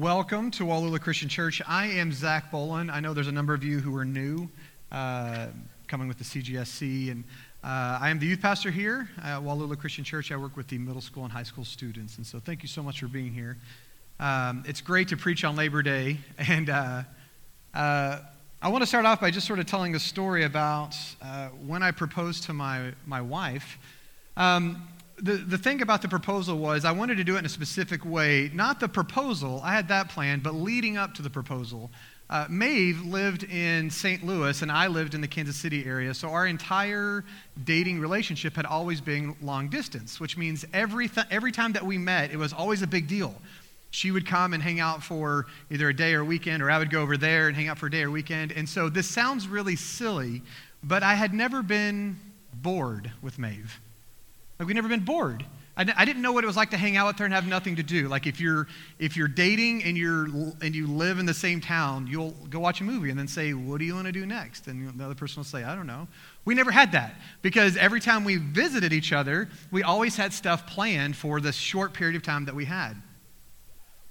welcome to Wallula Christian Church. I am Zach Bolin. I know there's a number of you who are new uh, coming with the CGSC, and uh, I am the youth pastor here at Wallula Christian Church. I work with the middle school and high school students, and so thank you so much for being here. Um, it's great to preach on Labor Day, and uh, uh I want to start off by just sort of telling a story about uh, when I proposed to my, my wife. Um, the, the thing about the proposal was I wanted to do it in a specific way. Not the proposal, I had that planned, but leading up to the proposal. Uh, Maeve lived in St. Louis, and I lived in the Kansas City area. So our entire dating relationship had always been long distance, which means every, th- every time that we met, it was always a big deal. She would come and hang out for either a day or a weekend, or I would go over there and hang out for a day or weekend. And so this sounds really silly, but I had never been bored with Maeve. Like we've never been bored. I, I didn't know what it was like to hang out with her and have nothing to do. Like if you're if you're dating and you're and you live in the same town, you'll go watch a movie and then say, "What do you want to do next?" And the other person will say, "I don't know." We never had that because every time we visited each other, we always had stuff planned for the short period of time that we had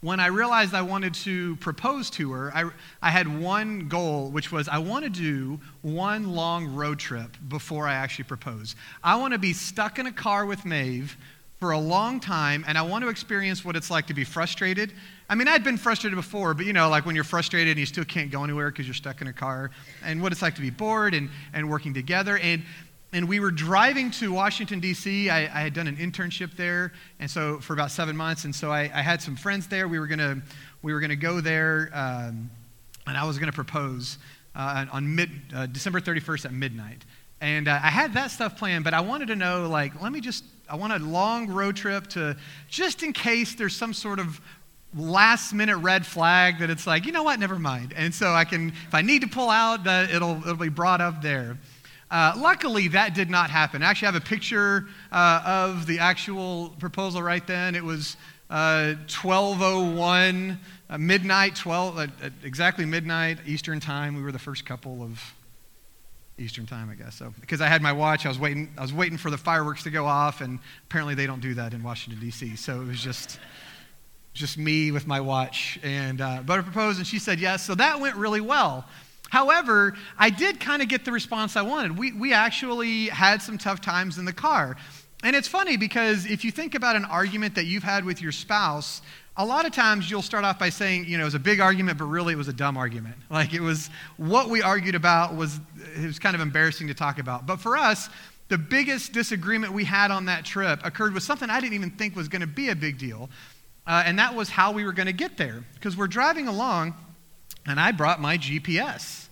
when I realized I wanted to propose to her, I, I had one goal, which was I want to do one long road trip before I actually propose. I want to be stuck in a car with Maeve for a long time, and I want to experience what it's like to be frustrated. I mean, I'd been frustrated before, but you know, like when you're frustrated and you still can't go anywhere because you're stuck in a car, and what it's like to be bored and, and working together. And and we were driving to Washington, D.C. I, I, had done an internship there, and so for about seven months. And so I, I had some friends there. We were to we were gonna go there, um, and I was to propose uh, on mid, uh, December 31st at midnight. And uh, I had that stuff planned, but I wanted to know, like, let me just, I want a long road trip to, just in case there's some sort of last minute red flag that it's like, you know what, never mind. And so I can, if I need to pull out, uh, it'll, it'll be brought up there. Uh, luckily, that did not happen. I actually have a picture uh, of the actual proposal right then. It was uh, 1201, uh, midnight, 12, uh, exactly midnight Eastern time. We were the first couple of Eastern time, I guess. So because I had my watch, I was waiting. I was waiting for the fireworks to go off, and apparently they don't do that in Washington D.C. So it was just just me with my watch. And uh, but I proposed, and she said yes. So that went really well. However, I did kind of get the response I wanted. We, we actually had some tough times in the car. And it's funny because if you think about an argument that you've had with your spouse, a lot of times you'll start off by saying, you know, it was a big argument, but really it was a dumb argument. Like it was what we argued about was it was kind of embarrassing to talk about. But for us, the biggest disagreement we had on that trip occurred with something I didn't even think was going to be a big deal. Uh, and that was how we were going to get there. Because we're driving along, and I brought my GPS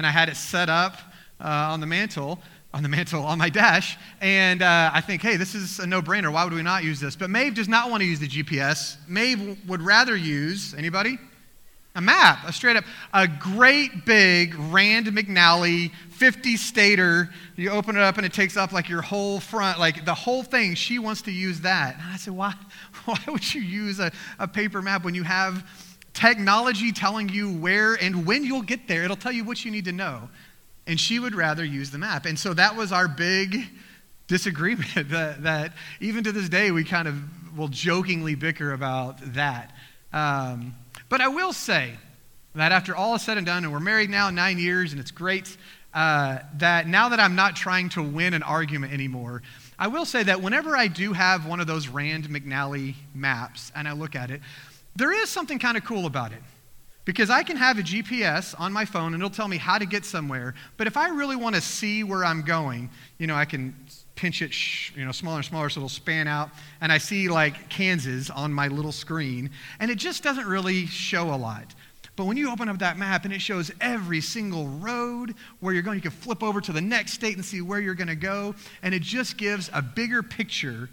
and I had it set up uh, on the mantle, on the mantle, on my dash. And uh, I think, hey, this is a no brainer. Why would we not use this? But Maeve does not want to use the GPS. Maeve would rather use, anybody? A map, a straight up, a great big Rand McNally 50 stater. You open it up and it takes up like your whole front, like the whole thing. She wants to use that. And I said, why, why would you use a, a paper map when you have technology telling you where and when you'll get there. It'll tell you what you need to know. And she would rather use the map. And so that was our big disagreement that, that even to this day we kind of will jokingly bicker about that. Um, but I will say that after all is said and done, and we're married now nine years, and it's great, uh, that now that I'm not trying to win an argument anymore, I will say that whenever I do have one of those Rand McNally maps and I look at it, there is something kind of cool about it. Because I can have a GPS on my phone and it'll tell me how to get somewhere. But if I really want to see where I'm going, you know, I can pinch it, you know, smaller and smaller so it'll span out. And I see like Kansas on my little screen. And it just doesn't really show a lot. But when you open up that map and it shows every single road where you're going, you can flip over to the next state and see where you're going to go. And it just gives a bigger picture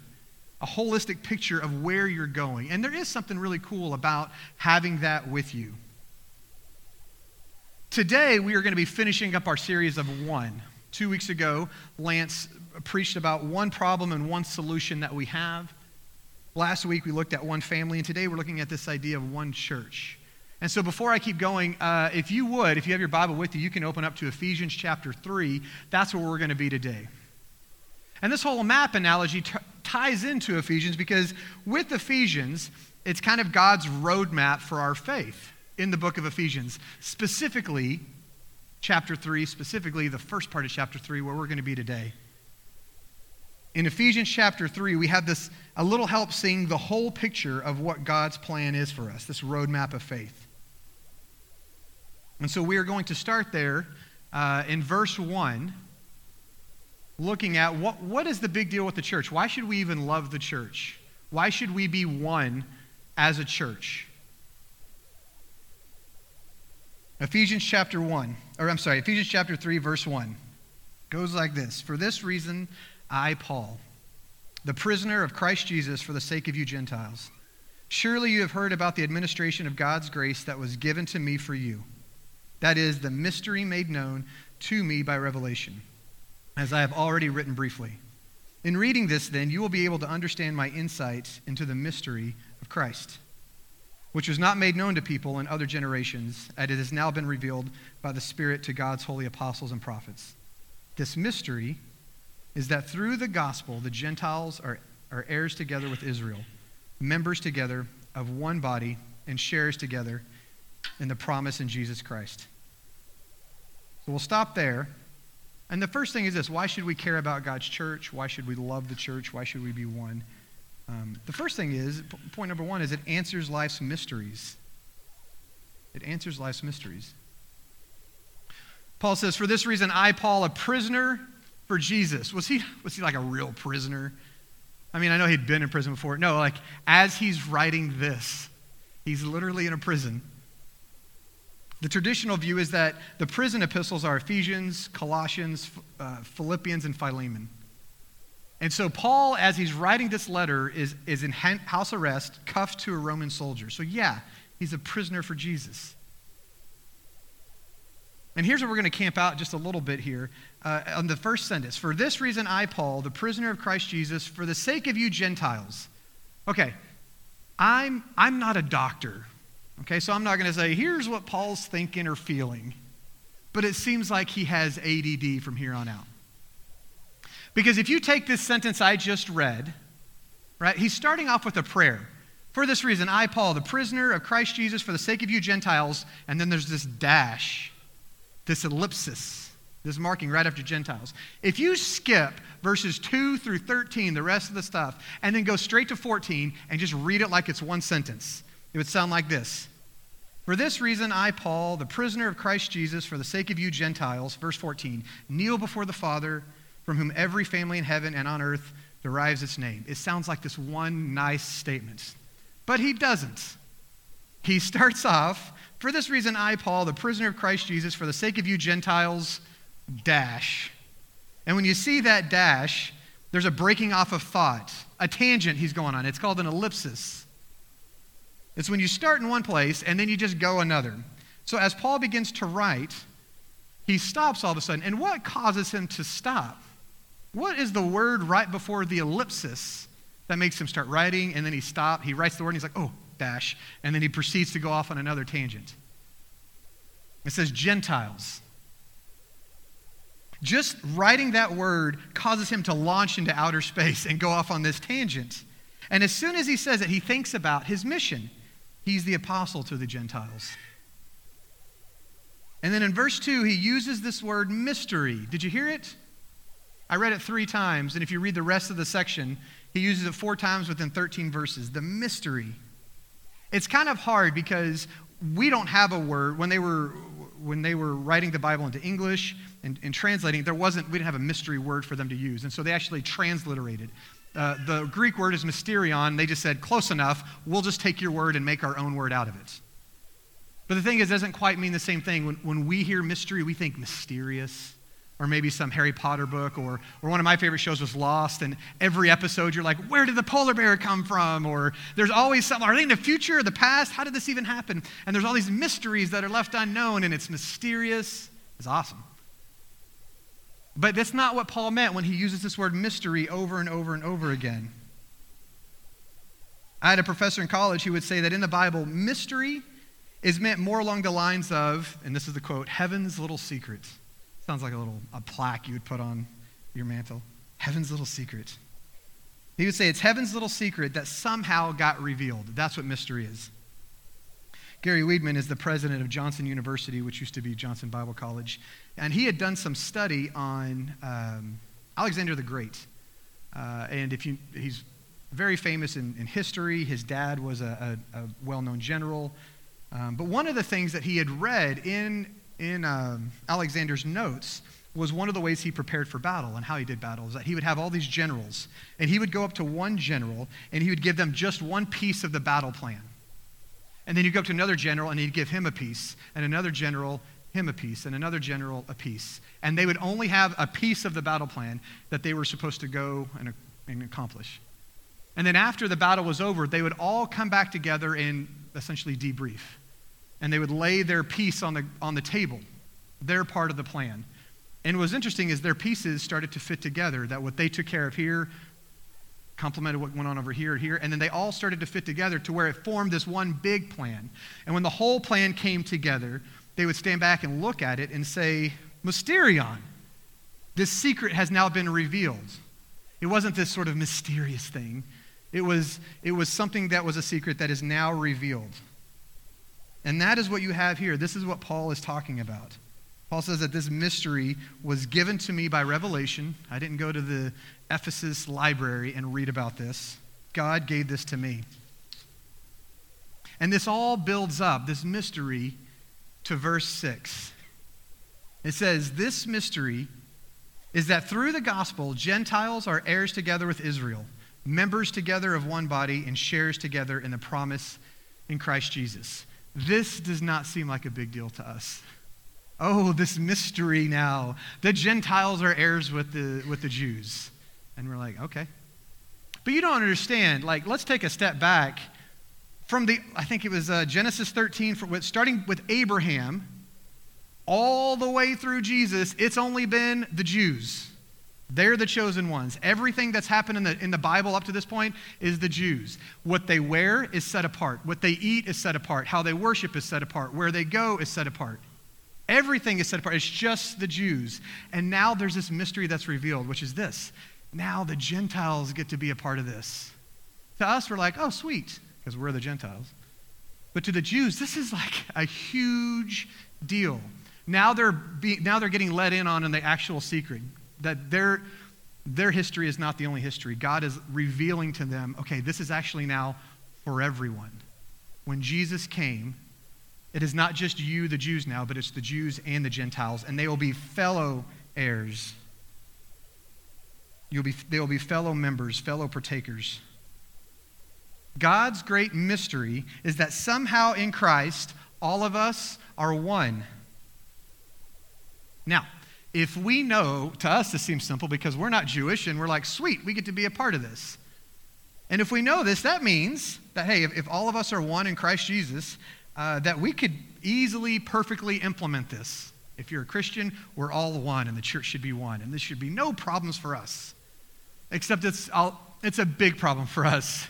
a holistic picture of where you're going. And there is something really cool about having that with you. Today, we are going to be finishing up our series of one. Two weeks ago, Lance preached about one problem and one solution that we have. Last week, we looked at one family, and today we're looking at this idea of one church. And so, before I keep going, uh, if you would, if you have your Bible with you, you can open up to Ephesians chapter 3. That's where we're going to be today. And this whole map analogy t- ties into Ephesians because with Ephesians, it's kind of God's roadmap for our faith in the book of Ephesians, specifically chapter 3, specifically the first part of chapter 3, where we're going to be today. In Ephesians chapter 3, we have this a little help seeing the whole picture of what God's plan is for us, this roadmap of faith. And so we are going to start there uh, in verse 1, looking at what, what is the big deal with the church? Why should we even love the church? Why should we be one as a church? Ephesians chapter 1, or I'm sorry, Ephesians chapter 3, verse 1 goes like this For this reason, I, Paul, the prisoner of Christ Jesus for the sake of you Gentiles, surely you have heard about the administration of God's grace that was given to me for you. That is, the mystery made known to me by revelation, as I have already written briefly. In reading this, then, you will be able to understand my insight into the mystery of Christ which was not made known to people in other generations, as it has now been revealed by the Spirit to God's holy apostles and prophets. This mystery is that through the gospel, the Gentiles are, are heirs together with Israel, members together of one body, and shares together in the promise in Jesus Christ. So we'll stop there. And the first thing is this why should we care about God's church? Why should we love the church? Why should we be one? Um, the first thing is, point number one, is it answers life's mysteries. It answers life's mysteries. Paul says, For this reason, I, Paul, a prisoner for Jesus. Was he, was he like a real prisoner? I mean, I know he'd been in prison before. No, like as he's writing this, he's literally in a prison. The traditional view is that the prison epistles are Ephesians, Colossians, uh, Philippians, and Philemon. And so, Paul, as he's writing this letter, is, is in house arrest, cuffed to a Roman soldier. So, yeah, he's a prisoner for Jesus. And here's where we're going to camp out just a little bit here uh, on the first sentence. For this reason, I, Paul, the prisoner of Christ Jesus, for the sake of you Gentiles. Okay, I'm, I'm not a doctor. Okay, so I'm not going to say, here's what Paul's thinking or feeling. But it seems like he has ADD from here on out. Because if you take this sentence I just read, right, he's starting off with a prayer. For this reason, I, Paul, the prisoner of Christ Jesus, for the sake of you Gentiles, and then there's this dash, this ellipsis, this marking right after Gentiles. If you skip verses 2 through 13, the rest of the stuff, and then go straight to 14 and just read it like it's one sentence, it would sound like this. For this reason, I, Paul, the prisoner of Christ Jesus, for the sake of you Gentiles, verse 14, kneel before the Father from whom every family in heaven and on earth derives its name. It sounds like this one nice statement. But he doesn't. He starts off, for this reason, I, Paul, the prisoner of Christ Jesus, for the sake of you Gentiles, dash. And when you see that dash, there's a breaking off of thought, a tangent he's going on. It's called an ellipsis. It's when you start in one place and then you just go another. So as Paul begins to write, he stops all of a sudden. And what causes him to stop? What is the word right before the ellipsis that makes him start writing and then he stops? He writes the word and he's like, oh, dash. And then he proceeds to go off on another tangent. It says Gentiles. Just writing that word causes him to launch into outer space and go off on this tangent. And as soon as he says it, he thinks about his mission. He's the apostle to the Gentiles. And then in verse 2, he uses this word mystery. Did you hear it? I read it three times, and if you read the rest of the section, he uses it four times within 13 verses. The mystery. It's kind of hard because we don't have a word. When they were, when they were writing the Bible into English and, and translating, there wasn't, we didn't have a mystery word for them to use. And so they actually transliterated. Uh, the Greek word is mysterion. They just said, close enough. We'll just take your word and make our own word out of it. But the thing is, it doesn't quite mean the same thing. When, when we hear mystery, we think mysterious or maybe some Harry Potter book, or, or one of my favorite shows was Lost, and every episode you're like, where did the polar bear come from? Or there's always something, are they in the future or the past? How did this even happen? And there's all these mysteries that are left unknown, and it's mysterious. It's awesome. But that's not what Paul meant when he uses this word mystery over and over and over again. I had a professor in college who would say that in the Bible, mystery is meant more along the lines of, and this is the quote, heaven's little secrets. Sounds like a little a plaque you would put on your mantle. Heaven's little secret. He would say it's heaven's little secret that somehow got revealed. That's what mystery is. Gary Weedman is the president of Johnson University, which used to be Johnson Bible College. And he had done some study on um, Alexander the Great. Uh, and if you, he's very famous in, in history. His dad was a, a, a well known general. Um, but one of the things that he had read in, in um, Alexander's notes was one of the ways he prepared for battle and how he did battle is that he would have all these generals and he would go up to one general and he would give them just one piece of the battle plan and then you'd go up to another general and he'd give him a piece and another general him a piece and another general a piece. And they would only have a piece of the battle plan that they were supposed to go and, and accomplish. And then after the battle was over they would all come back together and essentially debrief. And they would lay their piece on the, on the table their part of the plan. And what was interesting is their pieces started to fit together, that what they took care of here complemented what went on over here here, and then they all started to fit together to where it formed this one big plan. And when the whole plan came together, they would stand back and look at it and say, Mysterion, this secret has now been revealed. It wasn't this sort of mysterious thing. It was, it was something that was a secret that is now revealed. And that is what you have here. This is what Paul is talking about. Paul says that this mystery was given to me by revelation. I didn't go to the Ephesus library and read about this. God gave this to me. And this all builds up, this mystery, to verse 6. It says, This mystery is that through the gospel, Gentiles are heirs together with Israel, members together of one body, and shares together in the promise in Christ Jesus. This does not seem like a big deal to us. Oh, this mystery now. The Gentiles are heirs with the, with the Jews. And we're like, okay. But you don't understand. Like, let's take a step back from the, I think it was uh, Genesis 13, for, starting with Abraham, all the way through Jesus, it's only been the Jews. They're the chosen ones. Everything that's happened in the, in the Bible up to this point is the Jews. What they wear is set apart. What they eat is set apart. How they worship is set apart. Where they go is set apart. Everything is set apart. It's just the Jews. And now there's this mystery that's revealed, which is this. Now the Gentiles get to be a part of this. To us, we're like, oh, sweet, because we're the Gentiles. But to the Jews, this is like a huge deal. Now they're, be, now they're getting let in on in the actual secret that their, their history is not the only history. God is revealing to them, okay, this is actually now for everyone. When Jesus came, it is not just you, the Jews now, but it's the Jews and the Gentiles, and they will be fellow heirs. You'll be, they will be fellow members, fellow partakers. God's great mystery is that somehow in Christ, all of us are one. Now, if we know, to us this seems simple because we're not Jewish and we're like, sweet, we get to be a part of this. And if we know this, that means that, hey, if, if all of us are one in Christ Jesus, uh, that we could easily, perfectly implement this. If you're a Christian, we're all one, and the church should be one, and this should be no problems for us. Except it's, I'll, it's a big problem for us.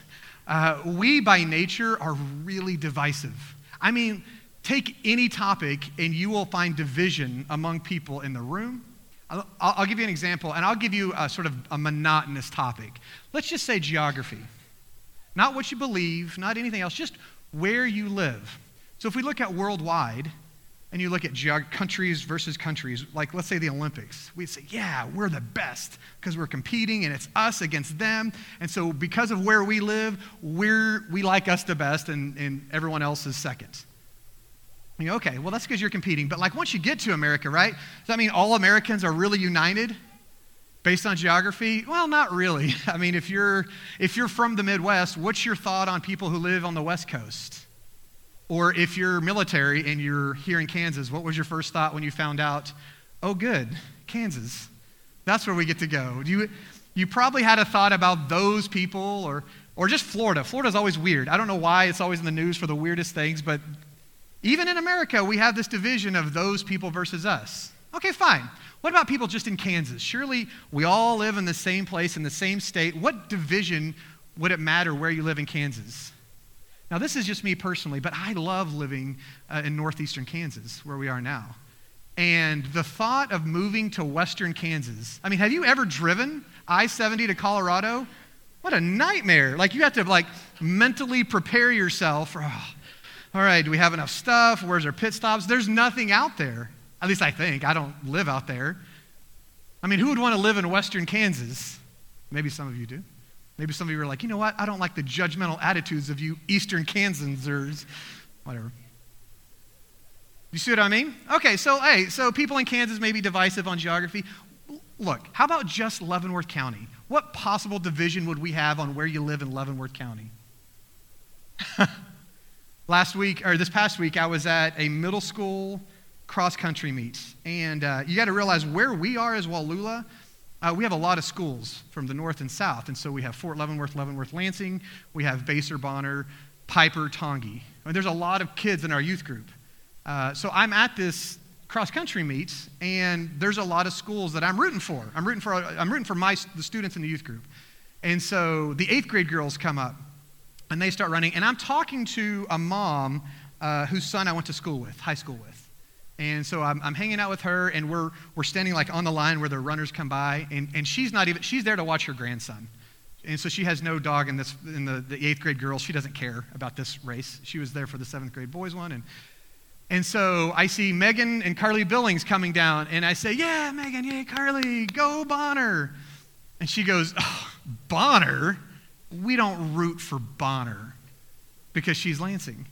Uh, we, by nature, are really divisive. I mean, take any topic, and you will find division among people in the room. I'll, I'll give you an example, and I'll give you a sort of a monotonous topic. Let's just say geography. Not what you believe, not anything else, just where you live. So if we look at worldwide, and you look at geog- countries versus countries, like let's say the Olympics, we say, yeah, we're the best because we're competing and it's us against them. And so because of where we live, we're, we like us the best and, and everyone else is second. You know, okay, well, that's because you're competing. But like once you get to America, right? Does that mean all Americans are really united based on geography? Well, not really. I mean, if you're, if you're from the Midwest, what's your thought on people who live on the West Coast? Or if you're military and you're here in Kansas, what was your first thought when you found out, oh, good, Kansas? That's where we get to go. You, you probably had a thought about those people or, or just Florida. Florida's always weird. I don't know why it's always in the news for the weirdest things, but even in America, we have this division of those people versus us. Okay, fine. What about people just in Kansas? Surely we all live in the same place, in the same state. What division would it matter where you live in Kansas? Now, this is just me personally, but I love living uh, in northeastern Kansas, where we are now. And the thought of moving to western Kansas, I mean, have you ever driven I 70 to Colorado? What a nightmare. Like you have to like mentally prepare yourself for, oh, all right, do we have enough stuff? Where's our pit stops? There's nothing out there. At least I think. I don't live out there. I mean, who would want to live in western Kansas? Maybe some of you do. Maybe some of you are like, you know what? I don't like the judgmental attitudes of you eastern Kansans whatever. You see what I mean? Okay, so hey, so people in Kansas may be divisive on geography. Look, how about just Leavenworth County? What possible division would we have on where you live in Leavenworth County? Last week, or this past week, I was at a middle school cross country meet. And uh, you got to realize where we are as Wallula, uh, we have a lot of schools from the north and south. And so we have Fort Leavenworth, Leavenworth Lansing, we have Basehor Bonner, Piper, Tongi. I mean, there's a lot of kids in our youth group. Uh, so I'm at this cross country meets, and there's a lot of schools that I'm rooting for. I'm rooting for, I'm rooting for my, the students in the youth group. And so the eighth grade girls come up, and they start running, and I'm talking to a mom uh, whose son I went to school with, high school with. And so I'm, I'm, hanging out with her, and we're, we're standing like on the line where the runners come by, and, and she's not even, she's there to watch her grandson. And so she has no dog in this, in the, the eighth grade girls. She doesn't care about this race. She was there for the seventh grade boys one. And, and so I see Megan and Carly Billings coming down, and I say, Yeah, Megan, yay, Carly, go Bonner. And she goes, oh, Bonner? We don't root for Bonner because she's Lansing.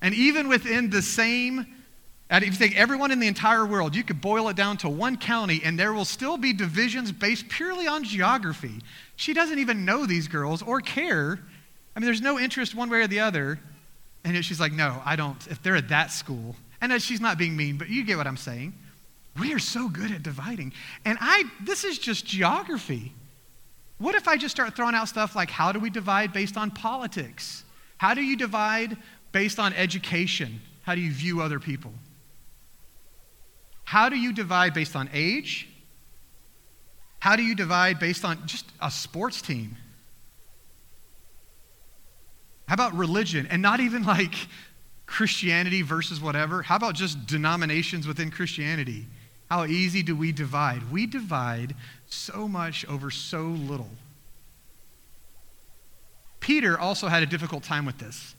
And even within the same and if you take everyone in the entire world, you could boil it down to one county, and there will still be divisions based purely on geography. She doesn't even know these girls or care. I mean, there's no interest one way or the other. And she's like, no, I don't. If they're at that school, and uh, she's not being mean, but you get what I'm saying. We are so good at dividing. And I, this is just geography. What if I just start throwing out stuff like how do we divide based on politics? How do you divide based on education? How do you view other people? How do you divide based on age? How do you divide based on just a sports team? How about religion? And not even like Christianity versus whatever. How about just denominations within Christianity? How easy do we divide? We divide so much over so little. Peter also had a difficult time with this.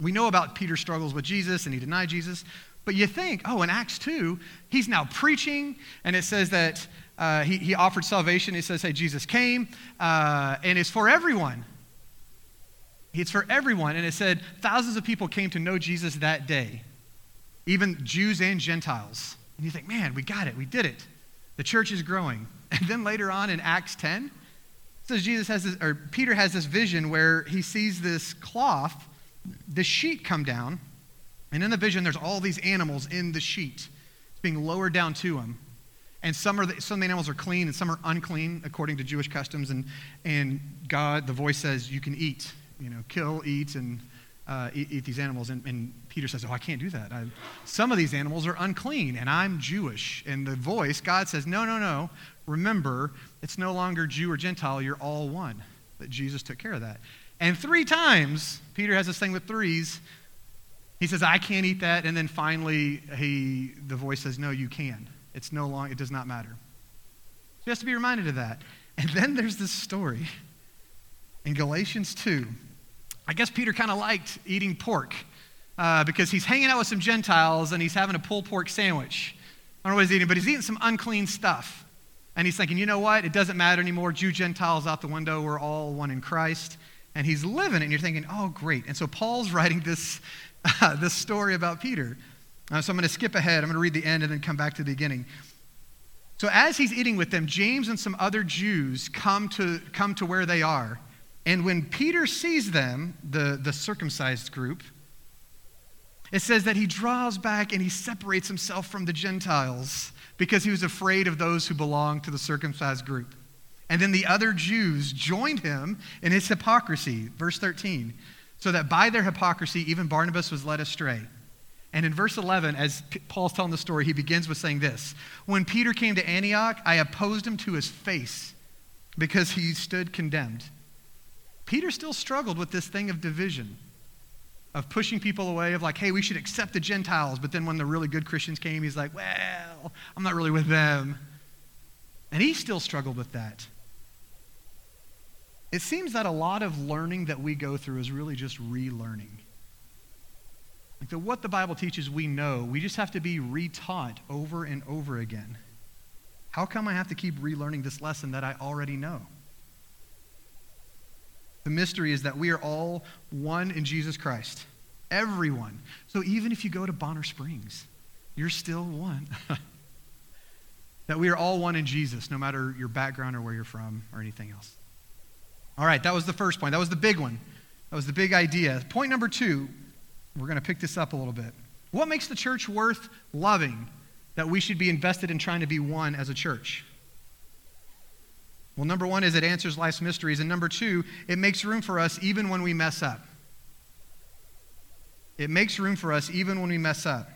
We know about Peter's struggles with Jesus and he denied Jesus, but you think, oh, in Acts 2, he's now preaching, and it says that uh, he, he offered salvation. It says, hey, Jesus came, uh, and it's for everyone. It's for everyone. And it said thousands of people came to know Jesus that day, even Jews and Gentiles. And you think, man, we got it. We did it. The church is growing. And then later on in Acts 10, it says Jesus has this, or Peter has this vision where he sees this cloth, this sheet come down and in the vision, there's all these animals in the sheet. It's being lowered down to him. And some, are the, some animals are clean and some are unclean according to Jewish customs. And, and God, the voice says, you can eat, you know, kill, eat, and uh, eat, eat, these animals. And, and, Peter says, oh, I can't do that. I, some of these animals are unclean and I'm Jewish. And the voice, God says, no, no, no. Remember, it's no longer Jew or Gentile. You're all one. That Jesus took care of that. And three times, Peter has this thing with threes he says, I can't eat that. And then finally, he, the voice says, No, you can. It's no longer, it does not matter. So he has to be reminded of that. And then there's this story in Galatians 2. I guess Peter kind of liked eating pork uh, because he's hanging out with some Gentiles and he's having a pulled pork sandwich. I don't know what he's eating, but he's eating some unclean stuff. And he's thinking, you know what? It doesn't matter anymore. Jew, Gentiles out the window. We're all one in Christ. And he's living it. And you're thinking, oh, great. And so Paul's writing this this story about Peter. Uh, so I'm going to skip ahead. I'm going to read the end and then come back to the beginning. So as he's eating with them, James and some other Jews come to, come to where they are. And when Peter sees them, the, the circumcised group, it says that he draws back and he separates himself from the Gentiles because he was afraid of those who belonged to the circumcised group. And then the other Jews joined him in his hypocrisy. Verse 13 so that by their hypocrisy, even Barnabas was led astray. And in verse 11, as Paul's telling the story, he begins with saying this When Peter came to Antioch, I opposed him to his face because he stood condemned. Peter still struggled with this thing of division, of pushing people away, of like, hey, we should accept the Gentiles. But then when the really good Christians came, he's like, well, I'm not really with them. And he still struggled with that. It seems that a lot of learning that we go through is really just relearning. Like the, what the Bible teaches, we know. We just have to be retaught over and over again. How come I have to keep relearning this lesson that I already know? The mystery is that we are all one in Jesus Christ. Everyone. So even if you go to Bonner Springs, you're still one. that we are all one in Jesus, no matter your background or where you're from or anything else. All right, that was the first point. That was the big one. That was the big idea. Point number two, we're going to pick this up a little bit. What makes the church worth loving that we should be invested in trying to be one as a church? Well, number one is it answers life's mysteries. And number two, it makes room for us even when we mess up. It makes room for us even when we mess up.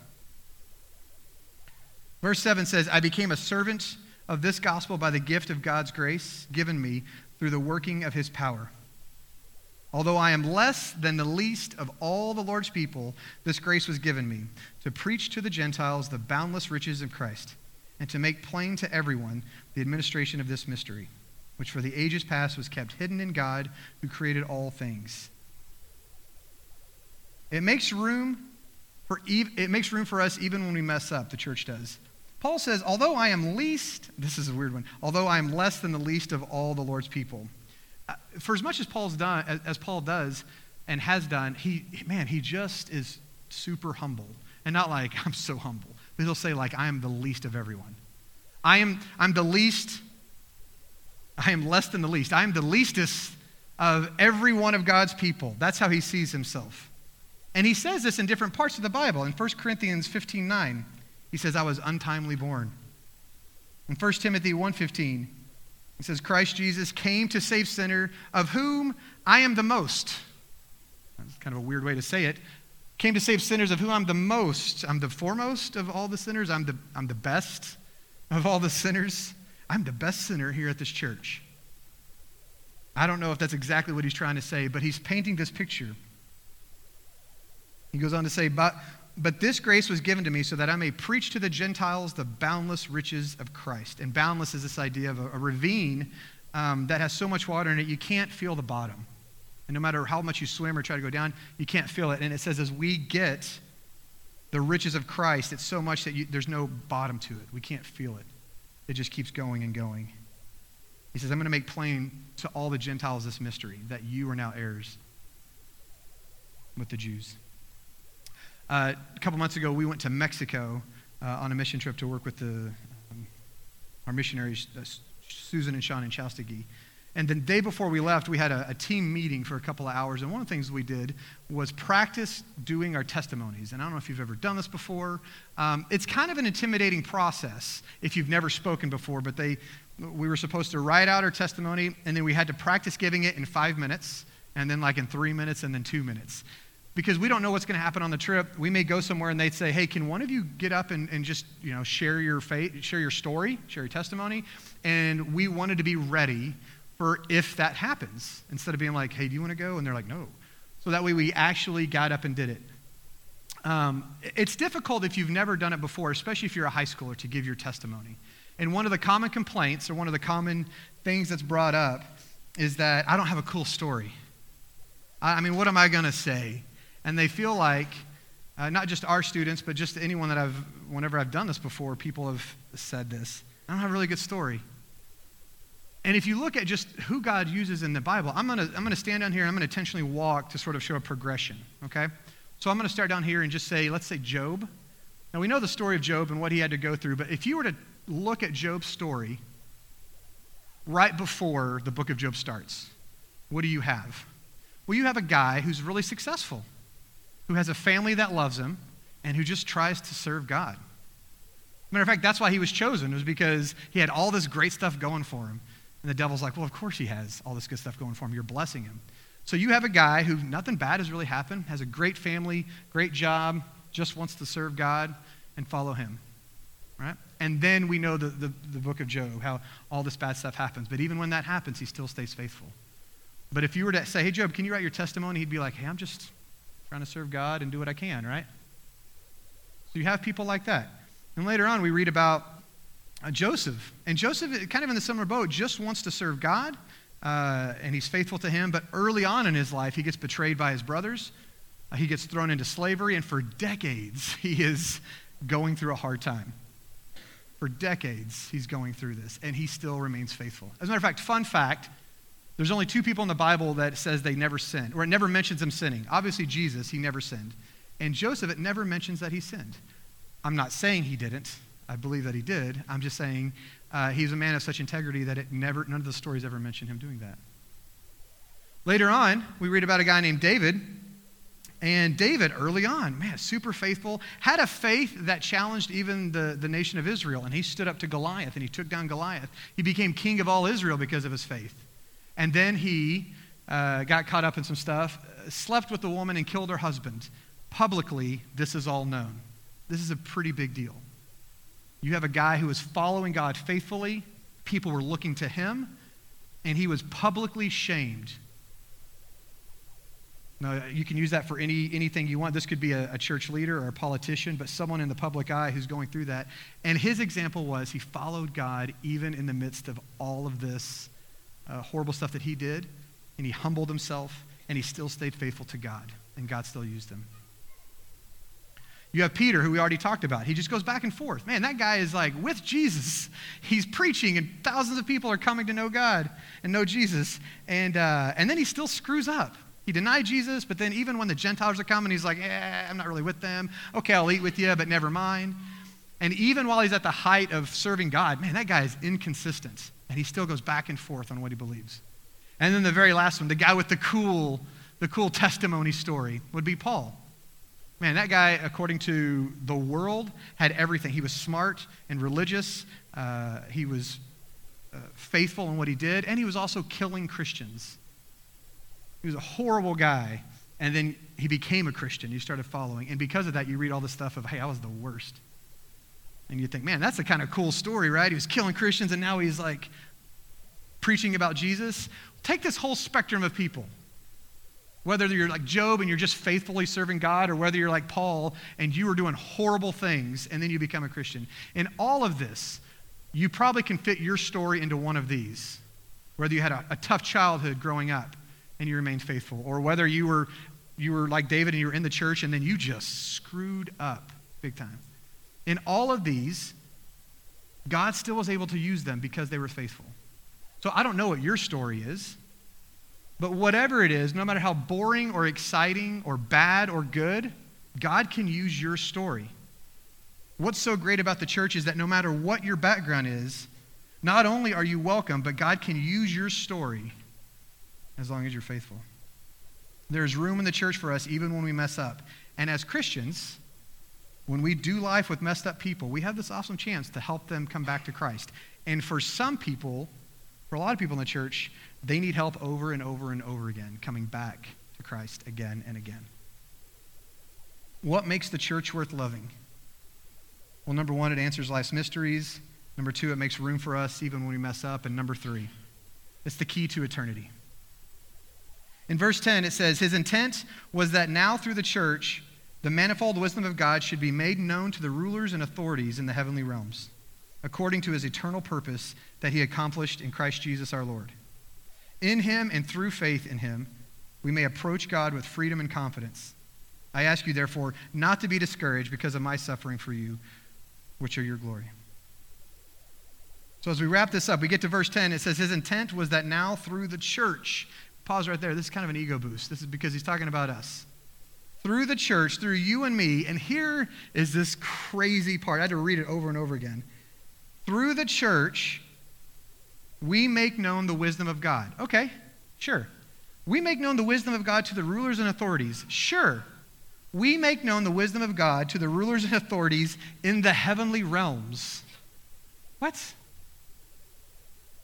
Verse 7 says, I became a servant of this gospel by the gift of God's grace given me through the working of his power. Although I am less than the least of all the Lord's people, this grace was given me to preach to the Gentiles the boundless riches of Christ and to make plain to everyone the administration of this mystery, which for the ages past was kept hidden in God who created all things. It makes room for, it makes room for us even when we mess up, the church does. Paul says, although I am least, this is a weird one, although I am less than the least of all the Lord's people. Uh, for as much as Paul's done, as, as Paul does and has done, he, man, he just is super humble. And not like, I'm so humble. But he'll say, like, I am the least of everyone. I am, I'm the least, I am less than the least. I am the leastest of every one of God's people. That's how he sees himself. And he says this in different parts of the Bible. In 1 Corinthians 15 9, he says, I was untimely born. In 1 Timothy 1.15, he says, Christ Jesus came to save sinner, of whom I am the most. That's kind of a weird way to say it. Came to save sinners of whom I'm the most. I'm the foremost of all the sinners. I'm the, I'm the best of all the sinners. I'm the best sinner here at this church. I don't know if that's exactly what he's trying to say, but he's painting this picture. He goes on to say, but but this grace was given to me so that I may preach to the Gentiles the boundless riches of Christ. And boundless is this idea of a, a ravine um, that has so much water in it, you can't feel the bottom. And no matter how much you swim or try to go down, you can't feel it. And it says, as we get the riches of Christ, it's so much that you, there's no bottom to it. We can't feel it. It just keeps going and going. He says, I'm going to make plain to all the Gentiles this mystery that you are now heirs with the Jews. Uh, a couple months ago, we went to Mexico uh, on a mission trip to work with the, um, our missionaries, uh, Susan and Sean in Chastagee. And the day before we left, we had a, a, team meeting for a couple of hours. And one of the things we did was practice doing our testimonies. And I don't know if you've ever done this before. Um, it's kind of an intimidating process if you've never spoken before, but they, we were supposed to write out our testimony, and then we had to practice giving it in five minutes, and then like in three minutes, and then two minutes because we don't know what's going to happen on the trip. We may go somewhere and they'd say, "Hey, can one of you get up and, and just you know share your faith, share your story, share your testimony?" And we wanted to be ready for if that happens, instead of being like, "Hey, do you want to go?" And they're like, "No." So that way, we actually got up and did it. Um, it's difficult if you've never done it before, especially if you're a high schooler, to give your testimony. And one of the common complaints, or one of the common things that's brought up, is that I don't have a cool story. I mean, what am I going to say? And they feel like, uh, not just our students, but just anyone that I've, whenever I've done this before, people have said this. I don't have a really good story. And if you look at just who God uses in the Bible, I'm going to I'm to stand down here and I'm going to intentionally walk to sort of show a progression, okay? So I'm going to start down here and just say, let's say Job. Now we know the story of Job and what he had to go through, but if you were to look at Job's story right before the book of Job starts, what do you have? Well, you have a guy who's really successful who has a family that loves him and who just tries to serve God. Matter of fact, that's why he was chosen, It was because he had all this great stuff going for him. And the devil's like, well, of course he has all this good stuff going for him. You're blessing him. So you have a guy who nothing bad has really happened, has a great family, great job, just wants to serve God and follow him. Right? And then we know the, the, the book of Job, how all this bad stuff happens. But even when that happens, he still stays faithful. But if you were to say, hey, Job, can you write your testimony? He'd be like, hey, I'm just, trying to serve God and do what I can, right? So you have people like that. And later on, we read about uh, Joseph. And Joseph, kind of in the similar boat, just wants to serve God, uh, and he's faithful to him. But early on in his life, he gets betrayed by his brothers. Uh, he gets thrown into slavery, and for decades, he is going through a hard time. For decades, he's going through this, and he still remains faithful. As a matter of fact, fun fact there's only two people in the Bible that says they never sinned, or it never mentions them sinning. Obviously, Jesus, he never sinned. And Joseph, it never mentions that he sinned. I'm not saying he didn't. I believe that he did. I'm just saying uh, he's a man of such integrity that it never, none of the stories ever mention him doing that. Later on, we read about a guy named David. And David, early on, man, super faithful, had a faith that challenged even the, the nation of Israel. And he stood up to Goliath and he took down Goliath. He became king of all Israel because of his faith. And then he uh, got caught up in some stuff, uh, slept with the woman, and killed her husband. Publicly, this is all known. This is a pretty big deal. You have a guy who was following God faithfully, people were looking to him, and he was publicly shamed. Now, you can use that for any, anything you want. This could be a, a, church leader or a politician, but someone in the public eye who's going through that. And his example was he followed God even in the midst of all of this uh, horrible stuff that he did, and he humbled himself, and he still stayed faithful to God, and God still used him. You have Peter, who we already talked about. He just goes back and forth. Man, that guy is like with Jesus. He's preaching, and thousands of people are coming to know God and know Jesus. And, uh, and then he still screws up. He denied Jesus, but then even when the Gentiles are coming, he's like, eh, I'm not really with them. Okay, I'll eat with you, but never mind. And even while he's at the height of serving God, man, that guy is inconsistent. And he still goes back and forth on what he believes. And then the very last one, the guy with the cool, the cool testimony story would be Paul. Man, that guy, according to the world, had everything. He was smart and religious. Uh, he was uh, faithful in what he did, and he was also killing Christians. He was a horrible guy, and then he became a Christian. You started following, and because of that, you read all this stuff of, "Hey, I was the worst," and you think, "Man, that's a kind of cool story, right?" He was killing Christians, and now he's like preaching about Jesus. Take this whole spectrum of people. Whether you're like Job and you're just faithfully serving God, or whether you're like Paul and you are doing horrible things and then you become a Christian. In all of this, you probably can fit your story into one of these. Whether you had a, a tough childhood growing up and you remained faithful, or whether you were, you were like David and you were in the church and then you just screwed up big time. In all of these, God still was able to use them because they were faithful. So I don't know what your story is. But whatever it is, no matter how boring or exciting or bad or good, God can use your story. What's so great about the church is that no matter what your background is, not only are you welcome, but God can use your story as long as you're faithful. There's room in the church for us even when we mess up. And as Christians, when we do life with messed up people, we have this awesome chance to help them come back to Christ. And for some people, for a lot of people in the church, they need help over and over and over again, coming back to Christ again and again. What makes the church worth loving? Well, number one, it answers life's mysteries. Number two, it makes room for us even when we mess up. And number three, it's the key to eternity. In verse 10, it says, His intent was that now through the church, the manifold wisdom of God should be made known to the rulers and authorities in the heavenly realms, according to his eternal purpose that he accomplished in Christ Jesus our Lord. In him and through faith in him, we may approach God with freedom and confidence. I ask you, therefore, not to be discouraged because of my suffering for you, which are your glory. So, as we wrap this up, we get to verse 10. It says, His intent was that now through the church, pause right there. This is kind of an ego boost. This is because he's talking about us. Through the church, through you and me, and here is this crazy part. I had to read it over and over again. Through the church, we make known the wisdom of God. Okay, sure. We make known the wisdom of God to the rulers and authorities. Sure. We make known the wisdom of God to the rulers and authorities in the heavenly realms. What?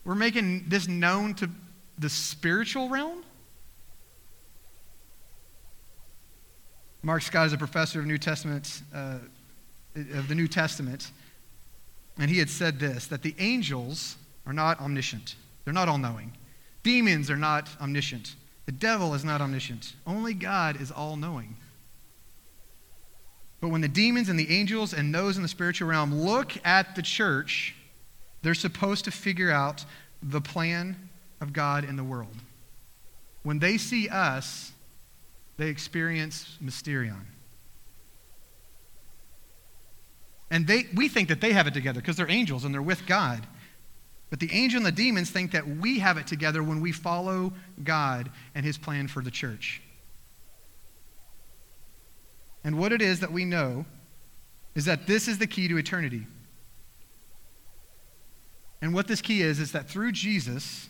We're making this known to the spiritual realm? Mark Scott is a professor of New Testament, uh, of the New Testament, and he had said this that the angels are not omniscient, they're not all knowing. Demons are not omniscient. The devil is not omniscient. Only God is all knowing. But when the demons and the angels and those in the spiritual realm look at the church, they're supposed to figure out the plan of God in the world. When they see us, they experience mysterion. And they, we think that they have it together because they're angels and they're with God. But the angel and the demons think that we have it together when we follow God and his plan for the church. And what it is that we know is that this is the key to eternity. And what this key is, is that through Jesus,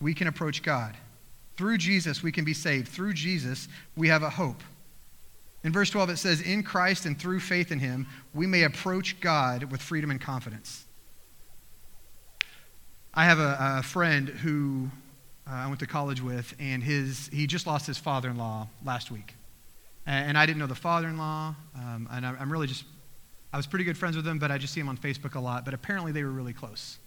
we can approach God. Through Jesus, we can be saved. Through Jesus, we have a hope. In verse 12, it says, In Christ and through faith in him, we may approach God with freedom and confidence. I have a, a friend who uh, I went to college with, and his, he just lost his father in law last week. And, and, I didn't know the father in law, um, and I, I'm really just, I was pretty good friends with him, but I just see him on Facebook a lot. But apparently, they were really close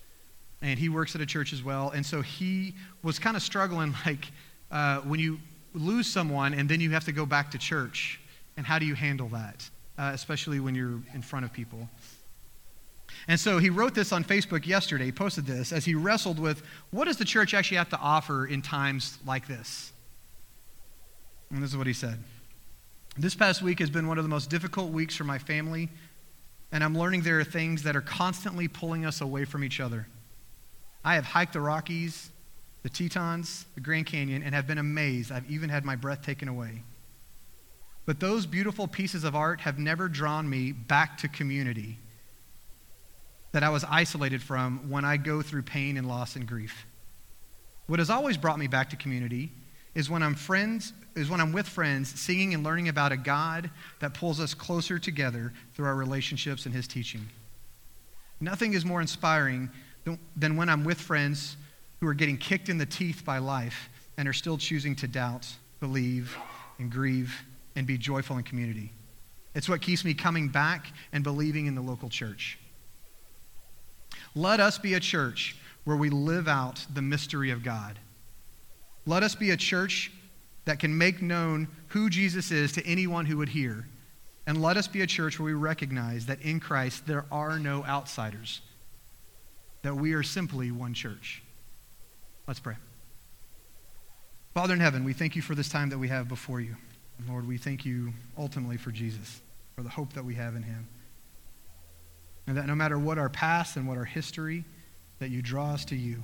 and he works at a church as well. And so he was kind of struggling, like uh, when you lose someone and then you have to go back to church, and how do you handle that, uh, especially when you're in front of people? And so he wrote this on Facebook yesterday. He posted this as he wrestled with what does the church actually have to offer in times like this? And this is what he said. This past week has been one of the most difficult weeks for my family, and I'm learning there are things that are constantly pulling us away from each other. I have hiked the Rockies, the Tetons, the Grand Canyon, and have been amazed. I've even had my breath taken away. But those beautiful pieces of art have never drawn me back to community that I was isolated from when I go through pain and loss and grief. What has always brought me back to community is when I'm friends is when I'm with friends singing and learning about a God that pulls us closer together through our relationships and his teaching. Nothing is more inspiring than when I'm with friends who are getting kicked in the teeth by life and are still choosing to doubt, believe, and grieve and be joyful in community. It's what keeps me coming back and believing in the local church. Let us be a church where we live out the mystery of God. Let us be a church that can make known who Jesus is to anyone who would hear. And let us be a church where we recognize that in Christ there are no outsiders that we are simply one church. Let's pray. Father in heaven, we thank you for this time that we have before you. Lord, we thank you ultimately for Jesus, for the hope that we have in him. And that no matter what our past and what our history, that you draw us to you.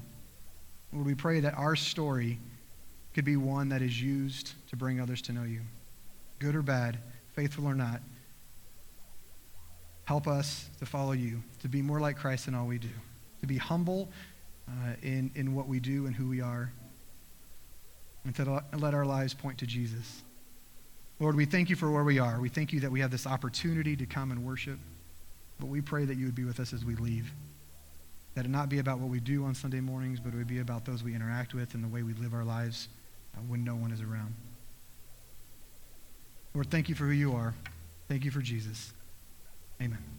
Lord, we pray that our story could be one that is used to bring others to know you. Good or bad, faithful or not. Help us to follow you, to be more like Christ in all we do to be humble uh, in, in what we do and who we are, and to let our lives point to Jesus. Lord, we thank you for where we are. We thank you that we have this opportunity to come and worship, but we pray that you would be with us as we leave. That it not be about what we do on Sunday mornings, but it would be about those we interact with and the way we live our lives uh, when no one is around. Lord, thank you for who you are. Thank you for Jesus. Amen.